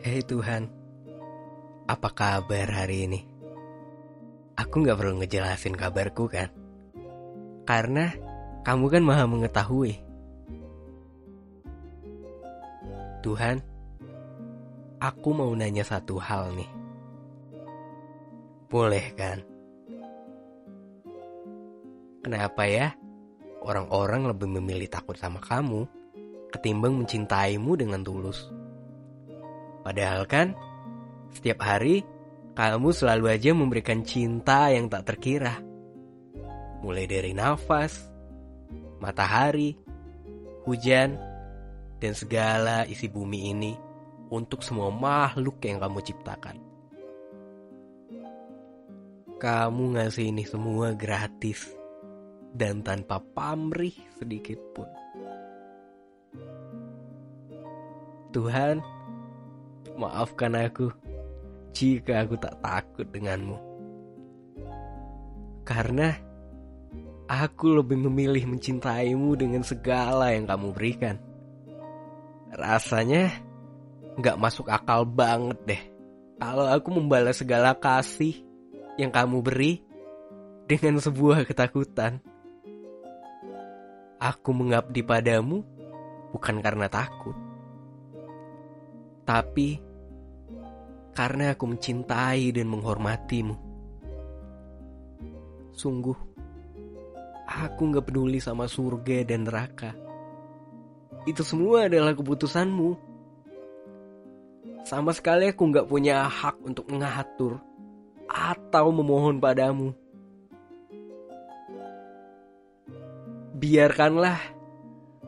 Hei Tuhan, apa kabar hari ini? Aku gak perlu ngejelasin kabarku kan? Karena kamu kan maha mengetahui. Tuhan, aku mau nanya satu hal nih. Boleh kan? Kenapa ya orang-orang lebih memilih takut sama kamu ketimbang mencintaimu dengan tulus? Padahal kan, setiap hari kamu selalu aja memberikan cinta yang tak terkira. Mulai dari nafas, matahari, hujan, dan segala isi bumi ini untuk semua makhluk yang kamu ciptakan. Kamu ngasih ini semua gratis dan tanpa pamrih sedikit pun. Tuhan, Maafkan aku jika aku tak takut denganmu. Karena aku lebih memilih mencintaimu dengan segala yang kamu berikan. Rasanya gak masuk akal banget deh. Kalau aku membalas segala kasih yang kamu beri dengan sebuah ketakutan. Aku mengabdi padamu bukan karena takut. Tapi karena aku mencintai dan menghormatimu. Sungguh, aku gak peduli sama surga dan neraka. Itu semua adalah keputusanmu. Sama sekali aku gak punya hak untuk mengatur atau memohon padamu. Biarkanlah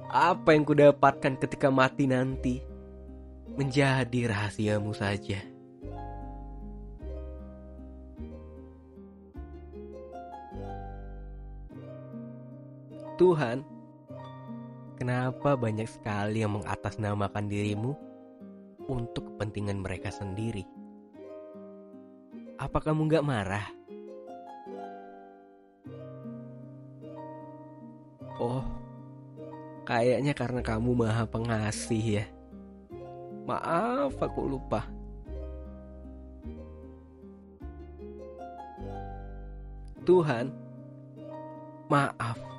apa yang kudapatkan ketika mati nanti menjadi rahasiamu saja. Tuhan, kenapa banyak sekali yang mengatasnamakan dirimu untuk kepentingan mereka sendiri? Apa kamu gak marah? Oh, kayaknya karena kamu maha pengasih ya. Maaf, aku lupa. Tuhan, maaf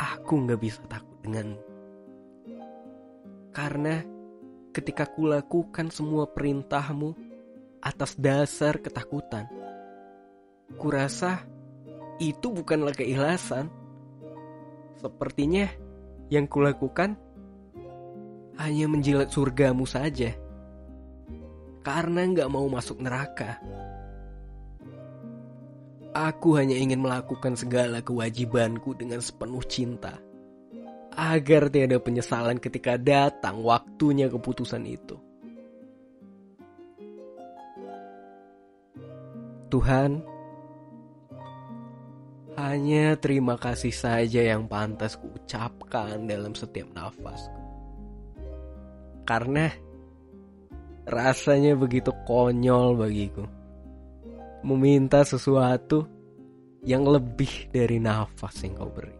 aku nggak bisa takut denganmu. Karena ketika kulakukan semua perintahmu atas dasar ketakutan, kurasa itu bukanlah keikhlasan. Sepertinya yang kulakukan hanya menjilat surgamu saja. Karena nggak mau masuk neraka. Aku hanya ingin melakukan segala kewajibanku dengan sepenuh cinta, agar tiada penyesalan ketika datang waktunya keputusan itu. Tuhan, hanya terima kasih saja yang pantas kuucapkan dalam setiap nafasku. Karena rasanya begitu konyol bagiku meminta sesuatu yang lebih dari nafas yang kau beri.